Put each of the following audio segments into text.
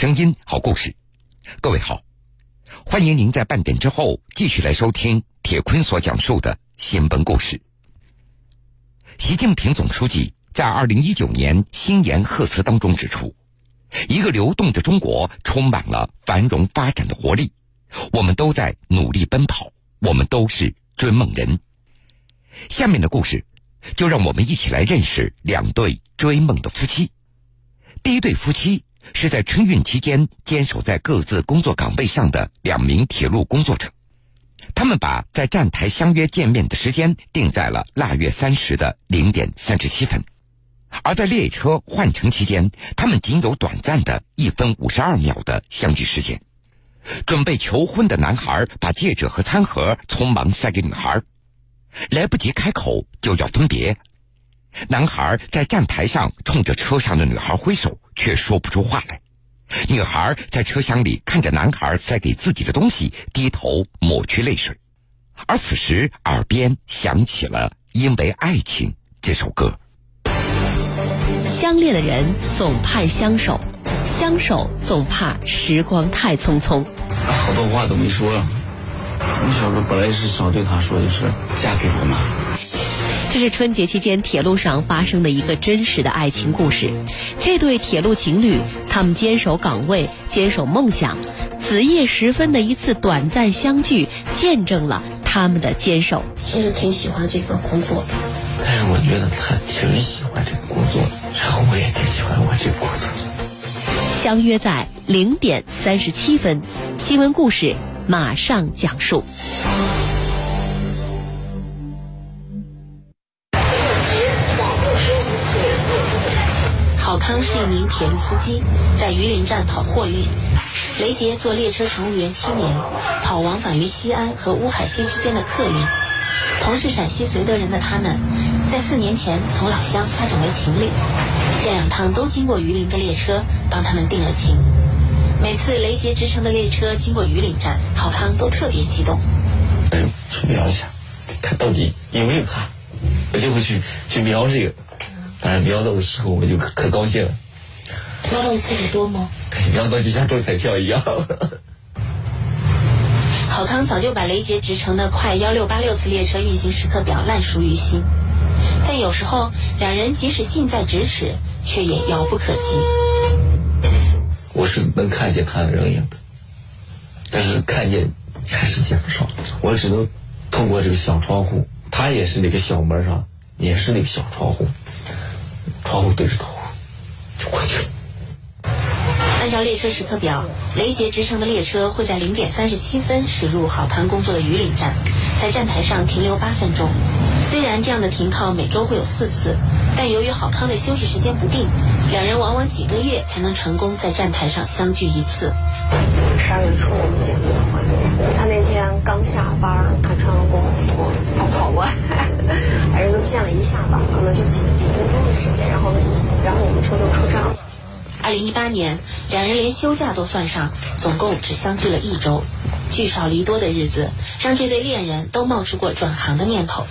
声音，好故事。各位好，欢迎您在半点之后继续来收听铁坤所讲述的新闻故事。习近平总书记在二零一九年新年贺词当中指出，一个流动的中国充满了繁荣发展的活力，我们都在努力奔跑，我们都是追梦人。下面的故事，就让我们一起来认识两对追梦的夫妻。第一对夫妻是在春运期间坚守在各自工作岗位上的两名铁路工作者，他们把在站台相约见面的时间定在了腊月三十的零点三十七分，而在列车换乘期间，他们仅有短暂的一分五十二秒的相聚时间。准备求婚的男孩把戒指和餐盒匆忙塞给女孩，来不及开口就要分别。男孩在站台上冲着车上的女孩挥手，却说不出话来。女孩在车厢里看着男孩塞给自己的东西，低头抹去泪水。而此时，耳边响起了《因为爱情》这首歌。相恋的人总盼相守，相守总怕时光太匆匆。好多话都没说，你小时候本来是想对他说，的是嫁给我嘛。这是春节期间铁路上发生的一个真实的爱情故事。这对铁路情侣，他们坚守岗位，坚守梦想，子夜时分的一次短暂相聚，见证了他们的坚守。其实挺喜欢这份工作的，但是我觉得他挺喜欢这个工作的，然后我也挺喜欢我这个工作。相约在零点三十七分，新闻故事马上讲述。康是一名铁路司机，在榆林站跑货运。雷杰做列车乘务员七年，跑往返于西安和乌海西之间的客运。同是陕西绥德人的他们，在四年前从老乡发展为情侣。这两趟都经过榆林的列车帮他们定了情。每次雷杰直乘的列车经过榆林站，郝康都特别激动。哎，去瞄一下，看到底有没有他，我就会去去瞄这个。当然瞄到的时候我就可可高兴了。瞄到的次数多吗？瞄到就像中彩票一样。郝康早就把雷杰直乘的快幺六八六次列车运行时刻表烂熟于心，但有时候两人即使近在咫尺，却也遥不可及。我是能看见他的人影的，但是看见还是见不上。我只能通过这个小窗户，他也是那个小门上，也是那个小窗户。窗户对着头，就过去了。按照列车时刻表，雷杰直乘的列车会在零点三十七分驶入郝康工作的榆林站，在站台上停留八分钟。虽然这样的停靠每周会有四次，但由于郝康的休息时间不定，两人往往几个月才能成功在站台上相聚一次。十二月初我们见过会，他那天刚下班，他穿了工服，他跑过来，还是都见了一下吧，可能就几几分钟的时间，二零一八年，两人连休假都算上，总共只相聚了一周。聚少离多的日子，让这对恋人都冒出过转行的念头。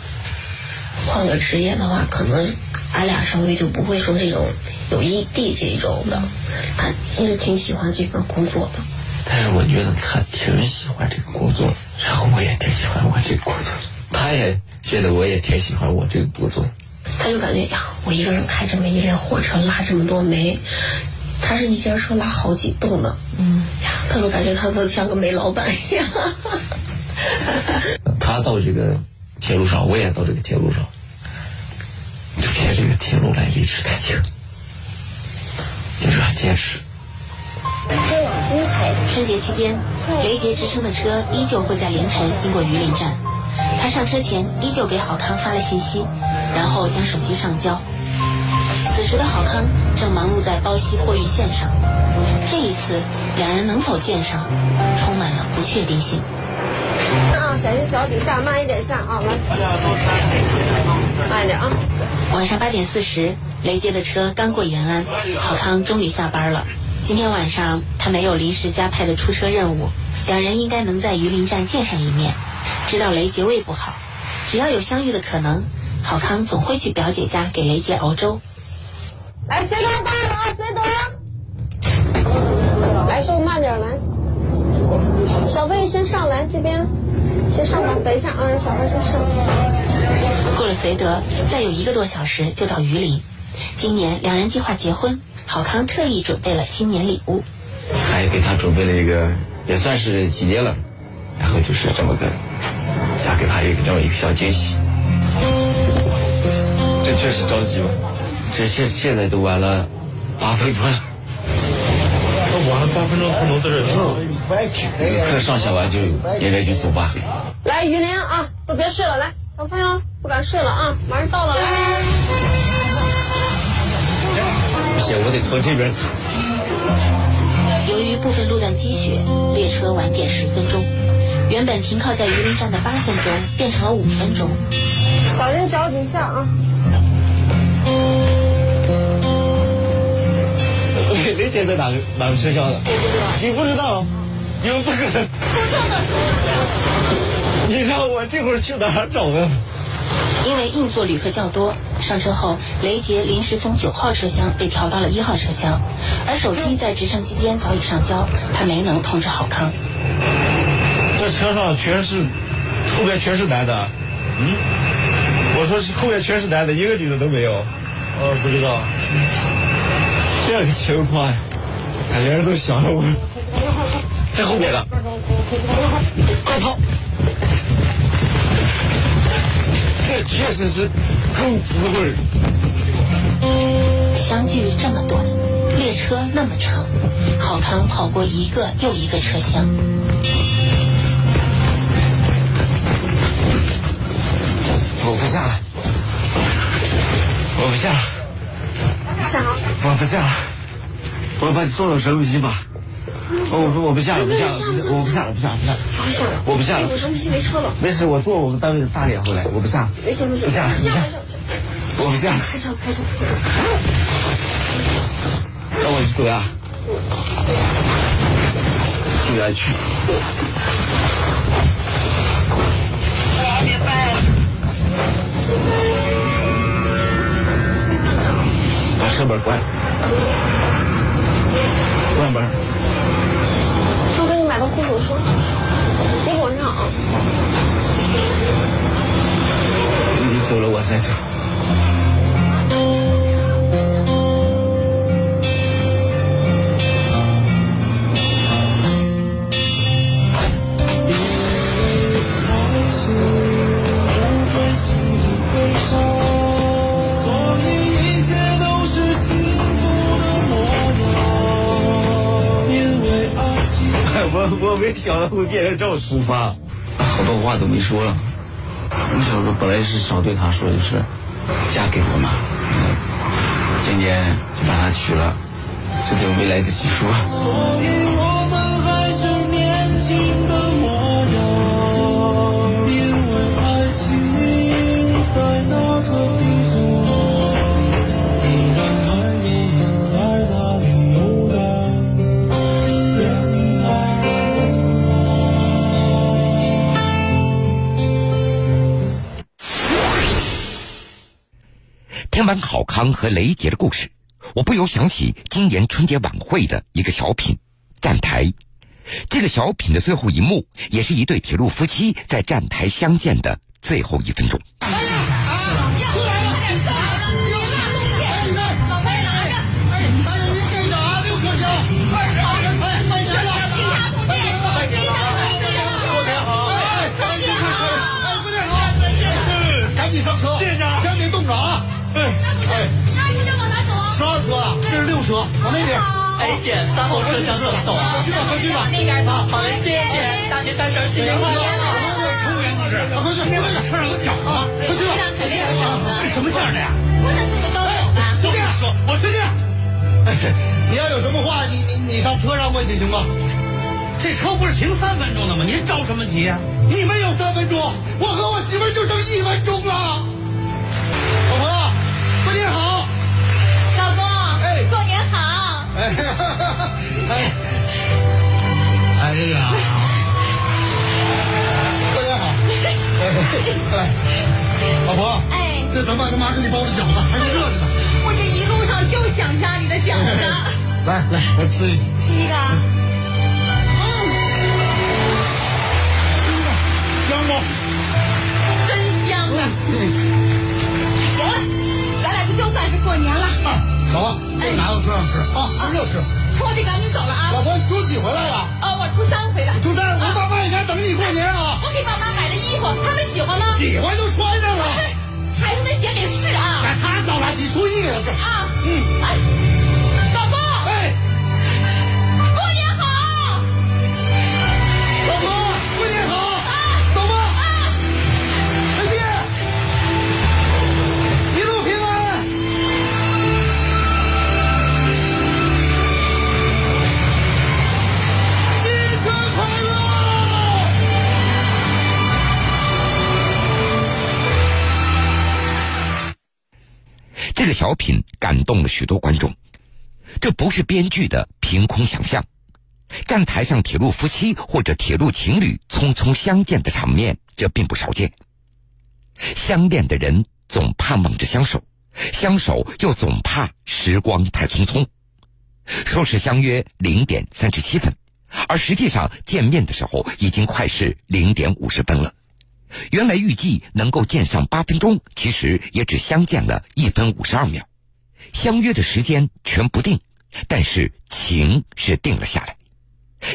换个职业的话，可能俺俩稍微就不会说这种有异地这种的。他其实挺喜欢这份工作的。但是我觉得他挺喜欢这个工作，然后我也挺喜欢我这个工作，他也觉得我也挺喜欢我这个工作。他就感觉呀，我一个人开这么一列货车拉这么多煤，他是一节车拉好几栋呢。嗯呀，他说感觉他都像个煤老板一样。他到这个铁路上，我也到这个铁路上，就凭这个铁路来维持感情，就这样坚持。春节期间，雷杰直升的车依旧会在凌晨经过榆林站。他上车前依旧给郝康发了信息，然后将手机上交。此时的郝康正忙碌在包西货运线上。这一次，两人能否见上，充满了不确定性。啊，小心脚底下，慢一点下啊，来，慢一点啊。晚上八点四十，雷杰的车刚过延安，郝康终于下班了。今天晚上他没有临时加派的出车任务，两人应该能在榆林站见上一面。知道雷杰胃不好，只要有相遇的可能，郝康总会去表姐家给雷杰熬粥。来，谁等着？大人啊，谁等着？小贝先上来，这边先上吧，等一下啊，让小孩先上。过了绥德，再有一个多小时就到榆林。今年两人计划结婚，郝康特意准备了新年礼物，还给他准备了一个，也算是纪念了。然后就是这么个，想给他一个这么一个小惊喜。这确实着急吧？这现现在都晚了八分钟了。那晚了八分钟不能在这坐？课上下完就应该就走吧。来，雨林啊，都别睡了，来，小朋友不敢睡了啊，马上到了，来。不行，我得从这边走。由于部分路段积雪，列车晚点十分钟。原本停靠在榆林站的八分钟变成了五分钟。小心脚底下啊！雷姐在哪个哪个车厢的？你不知道？你们不可能。你让我这会儿去哪儿找呢？因为硬座旅客较多，上车后，雷杰临时从九号车厢被调到了一号车厢，而手机在直升期间早已上交，他没能通知郝康。这车上全是，后边全是男的。嗯，我说是后边全是男的，一个女的都没有。呃，不知道。这个情况，感觉人都想着我，在后边的，快跑！这确实是够滋味相距这么短，列车那么长，郝康跑过一个又一个车厢。我不下了，我不下了。我不下了，我把你送到省委机吧。我不我不下了，不下了，我不下了，不下了，不下了，我不下了。我省委机没车了。没事，我坐我们单位的大脸回来，我不下了。没事没事，不下了，不下了，我不下了。开车开车。那我去走呀。去哪去？把车门关，关门。我给你买个护手霜，你给我让啊！你走了，我再走。我我没想到会变成这么突发，好多话都没说了。那时候本来是想对她说，就是嫁给我嘛，今年就把她娶了，这对未来得及说。郝康和雷杰的故事，我不由想起今年春节晚会的一个小品《站台》。这个小品的最后一幕，也是一对铁路夫妻在站台相见的最后一分钟。车，往那边。A 姐三号车厢怎么走去吧，快去吧。那边走。好嘞，谢谢姐，大年三十新年快乐！乘务员同志，快去，那个车上有饺子啊，回去吧。肯定有饺子，什么馅的呀？不能送的都有吧？就这样说，我听听。哎，你要有什么话，你你你上车上问去行吗？这车不是停三分钟的吗？您着什么急呀、你们有三分钟，我和我媳妇儿就剩一分钟了。包的饺子还热着呢。我这一路上就想家里的饺子。来来来吃一个。吃一个。嗯，香不？真香啊！行了，咱俩这就算是过年了。啊，走吧，这拿到车上吃啊，吃就吃。我得赶紧走了啊！老婆，你初几回来了？哦，我初三回来。初三，我爸妈在家等你过年啊。我给爸妈买的衣服，他们喜欢吗？喜欢就穿上了。孩子那鞋得试啊。那他着了，你注意了是啊。嗯，哎，小品感动了许多观众，这不是编剧的凭空想象。站台上铁路夫妻或者铁路情侣匆匆相见的场面，这并不少见。相恋的人总盼望着相守，相守又总怕时光太匆匆。说是相约零点三十七分，而实际上见面的时候已经快是零点五十分了。原来预计能够见上八分钟，其实也只相见了一分五十二秒。相约的时间全不定，但是情是定了下来。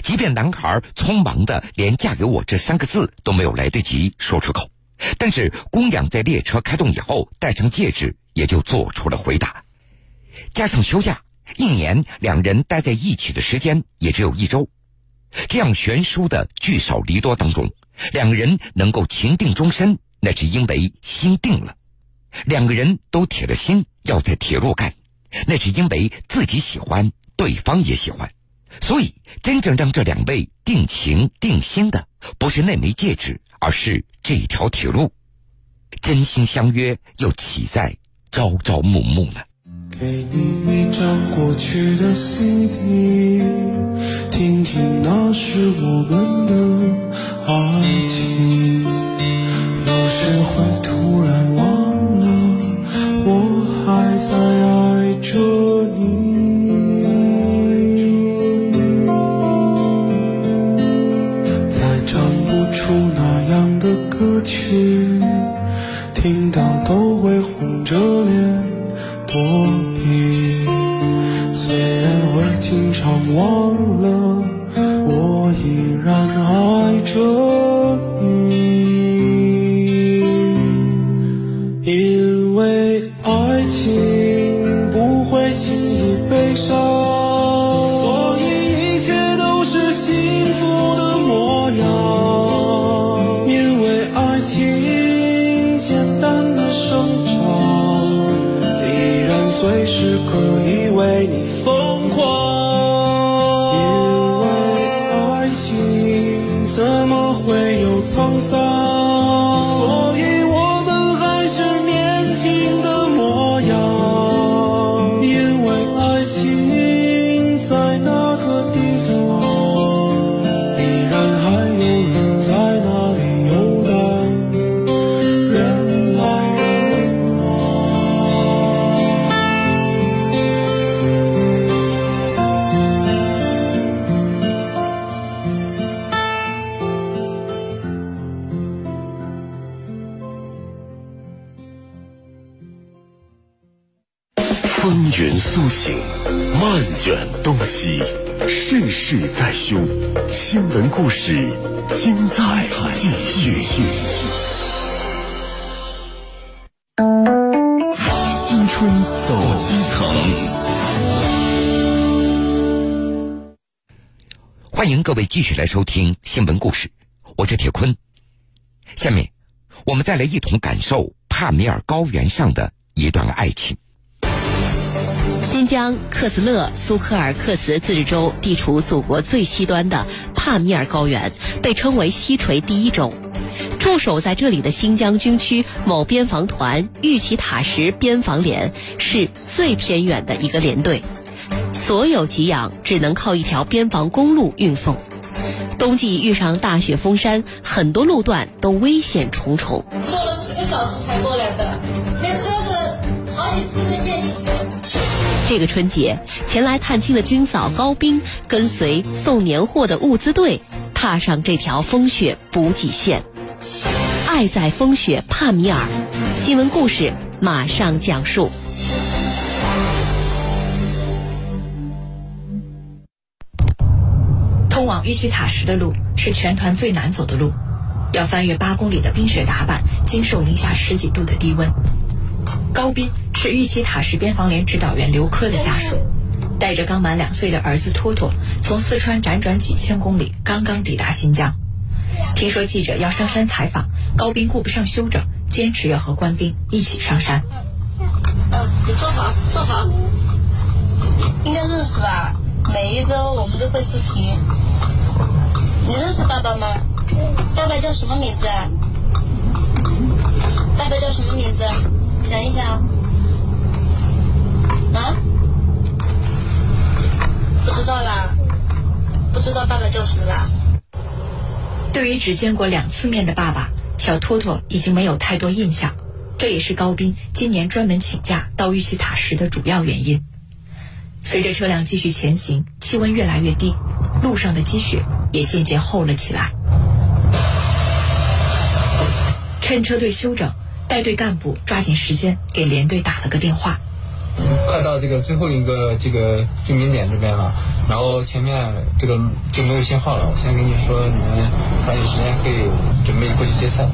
即便男孩匆忙的连“嫁给我”这三个字都没有来得及说出口，但是姑娘在列车开动以后戴上戒指，也就做出了回答。加上休假，一年两人待在一起的时间也只有一周。这样悬殊的聚少离多当中，两个人能够情定终身，那是因为心定了；两个人都铁了心要在铁路干，那是因为自己喜欢，对方也喜欢。所以，真正让这两位定情定心的，不是那枚戒指，而是这条铁路。真心相约，又岂在朝朝暮暮呢？给你一张过去的 CD，听听那时我们的爱情。有时会风云苏醒，漫卷东西，世事在胸。新闻故事，精彩继续。新春走基层。欢迎各位继续来收听新闻故事，我是铁坤。下面，我们再来一同感受帕米尔高原上的一段爱情。新疆克斯勒苏柯尔克孜自治州地处祖国最西端的帕米尔高原，被称为西陲第一州。驻守在这里的新疆军区某边防团玉旗塔什边防连是最偏远的一个连队，所有给养只能靠一条边防公路运送。冬季遇上大雪封山，很多路段都危险重重。坐了十个小时才过来的，那车子好几次是陷进。这个春节前来探亲的军嫂高冰，跟随送年货的物资队，踏上这条风雪补给线。爱在风雪帕米尔。新闻故事马上讲述。通往玉溪塔什的路是全团最难走的路，要翻越八公里的冰雪打板，经受零下十几度的低温。高斌是玉溪塔什边防连指导员刘科的下属，带着刚满两岁的儿子托托，从四川辗转几千公里，刚刚抵达新疆。听说记者要上山采访，高斌顾不上休整，坚持要和官兵一起上山。嗯，你坐好，坐好。应该认识吧？每一周我们都会视频。你认识爸爸吗？爸爸叫什么名字？爸爸叫什么名字？想一想。不知道啦。不知道爸爸叫什么啦？对于只见过两次面的爸爸，小托托已经没有太多印象。这也是高斌今年专门请假到玉溪塔什的主要原因。随着车辆继续前行，气温越来越低，路上的积雪也渐渐厚了起来。趁车队休整，带队干部抓紧时间给连队打了个电话。到这个最后一个这个居民点这边了，然后前面这个就没有信号了。我先跟你说，你们抓紧时间可以准备过去接菜。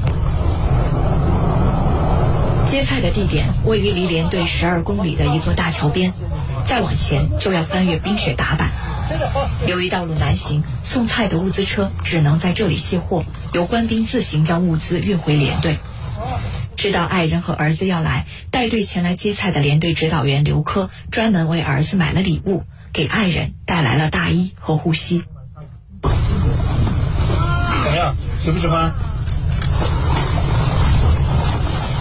接菜的地点位于离连队十二公里的一座大桥边，再往前就要翻越冰雪打板。由于道路难行，送菜的物资车只能在这里卸货，由官兵自行将物资运回连队。知道爱人和儿子要来，带队前来接菜的连队指导员刘科专门为儿子买了礼物，给爱人带来了大衣和护膝。怎么样？喜不喜欢？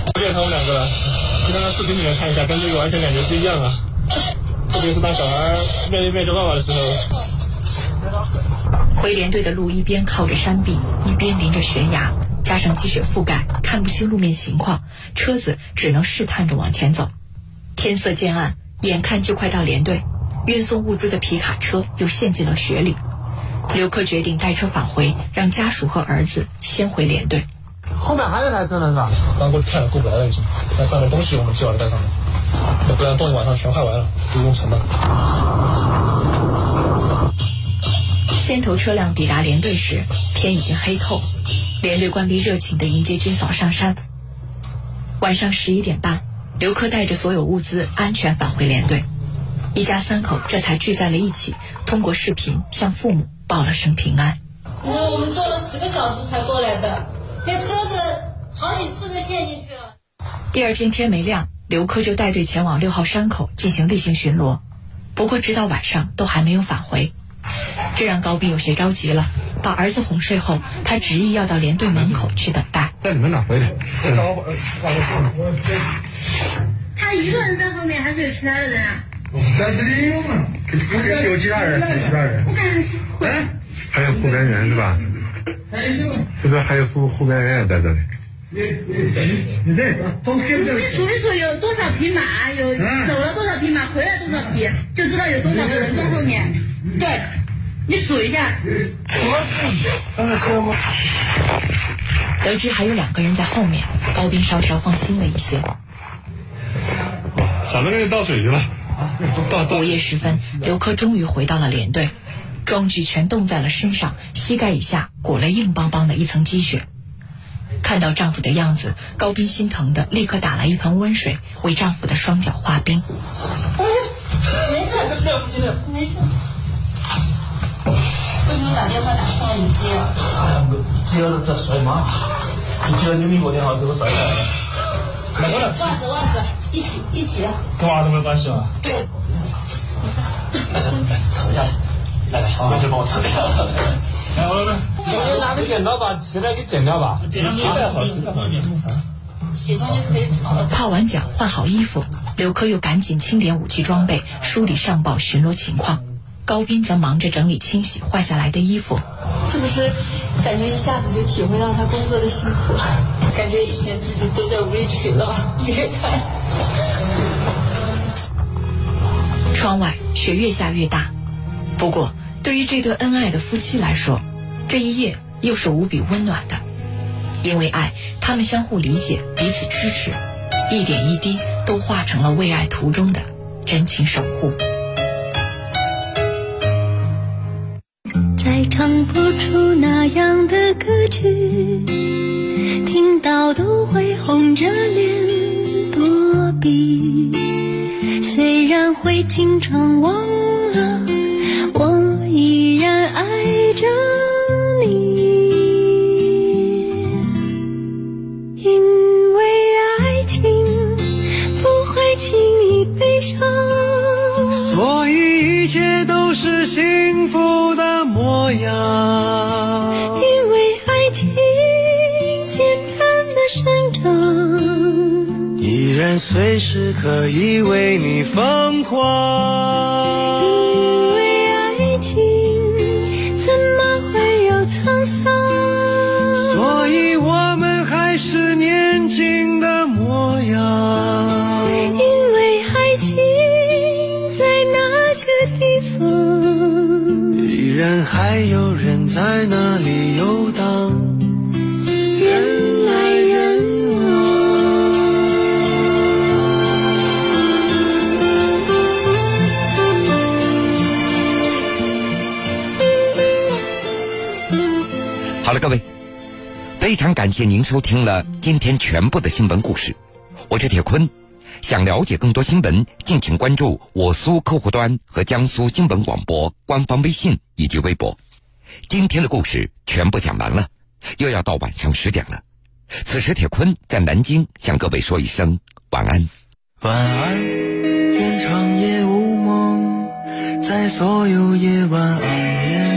我见他们两个了，你刚刚视频里面看一下，跟这个完全感觉不一样啊！特别是当小孩面对面对爸爸的时候。回连队的路一边靠着山壁，一边临着悬崖，加上积雪覆盖，看不清路面情况，车子只能试探着往前走。天色渐暗，眼看就快到连队，运送物资的皮卡车又陷进了雪里。刘科决定带车返回，让家属和儿子先回连队。后面还有台车呢是吧？刚过去看了，过不来了已经。那上面东西我们就要带上面，要不然冻一晚上全坏完了，都用成了。先头车辆抵达连队时，天已经黑透。连队官兵热情地迎接军嫂上山。晚上十一点半，刘科带着所有物资安全返回连队，一家三口这才聚在了一起，通过视频向父母报了声平安。那我们坐了十个小时才过来的，那车子好几次都陷进去了。第二天天没亮，刘科就带队前往六号山口进行例行巡逻，不过直到晚上都还没有返回。这让高斌有些着急了。把儿子哄睡后，他执意要到连队门口去等待。在你们哪回来？他一个人在后面，还是有其他的人啊？在这里有嘛？有其他人，有其他人。我感觉是。哎，还有护边员是吧？是不是还有护护边员也在这里？你你你数一数有多少匹马，有走了多少匹马，回来多少匹，就知道有多少个人在后面。对。你数一下。得知还有两个人在后面，高斌稍稍放心了一些。少的人倒水去了。午夜时分，刘科终于回到了连队，装具全冻在了身上，膝盖以下裹了硬邦邦的一层积雪。看到丈夫的样子，高斌心疼的立刻打来一盆温水，为丈夫的双脚化冰。没事没事，没事。为什么打电话打错了你接？哎呀，我接了这摔吗？你接了你民国电话给我摔了。拿过来。袜子袜子，一起一起的。跟袜子没有关系啊。对。扯下来，来来，洗面就帮我扯一下。来，我来。你拿个剪刀把鞋带给剪掉吧。剪掉好，剪掉好，剪弄啥？剪东西可以。泡完脚，换好衣服，刘科又赶紧清点武器装备，梳理上报巡逻情况。高斌则忙着整理清洗换下来的衣服，是不是感觉一下子就体会到他工作的辛苦了？感觉以前自己都在无理取闹，别看。窗外雪越下越大，不过对于这对恩爱的夫妻来说，这一夜又是无比温暖的。因为爱，他们相互理解，彼此支持，一点一滴都化成了为爱途中的真情守护。再唱不出那样的歌曲，听到都会红着脸躲避。虽然会经常忘了，我依然爱着你。因为爱情不会轻易悲伤，所以一切都是幸福样。因为爱情简单的生长，依然随时可以为你疯狂。因为各位，非常感谢您收听了今天全部的新闻故事，我是铁坤。想了解更多新闻，敬请关注我苏客户端和江苏新闻广播官方微信以及微博。今天的故事全部讲完了，又要到晚上十点了。此时，铁坤在南京向各位说一声晚安。晚安，愿长夜无梦，在所有夜晚安眠。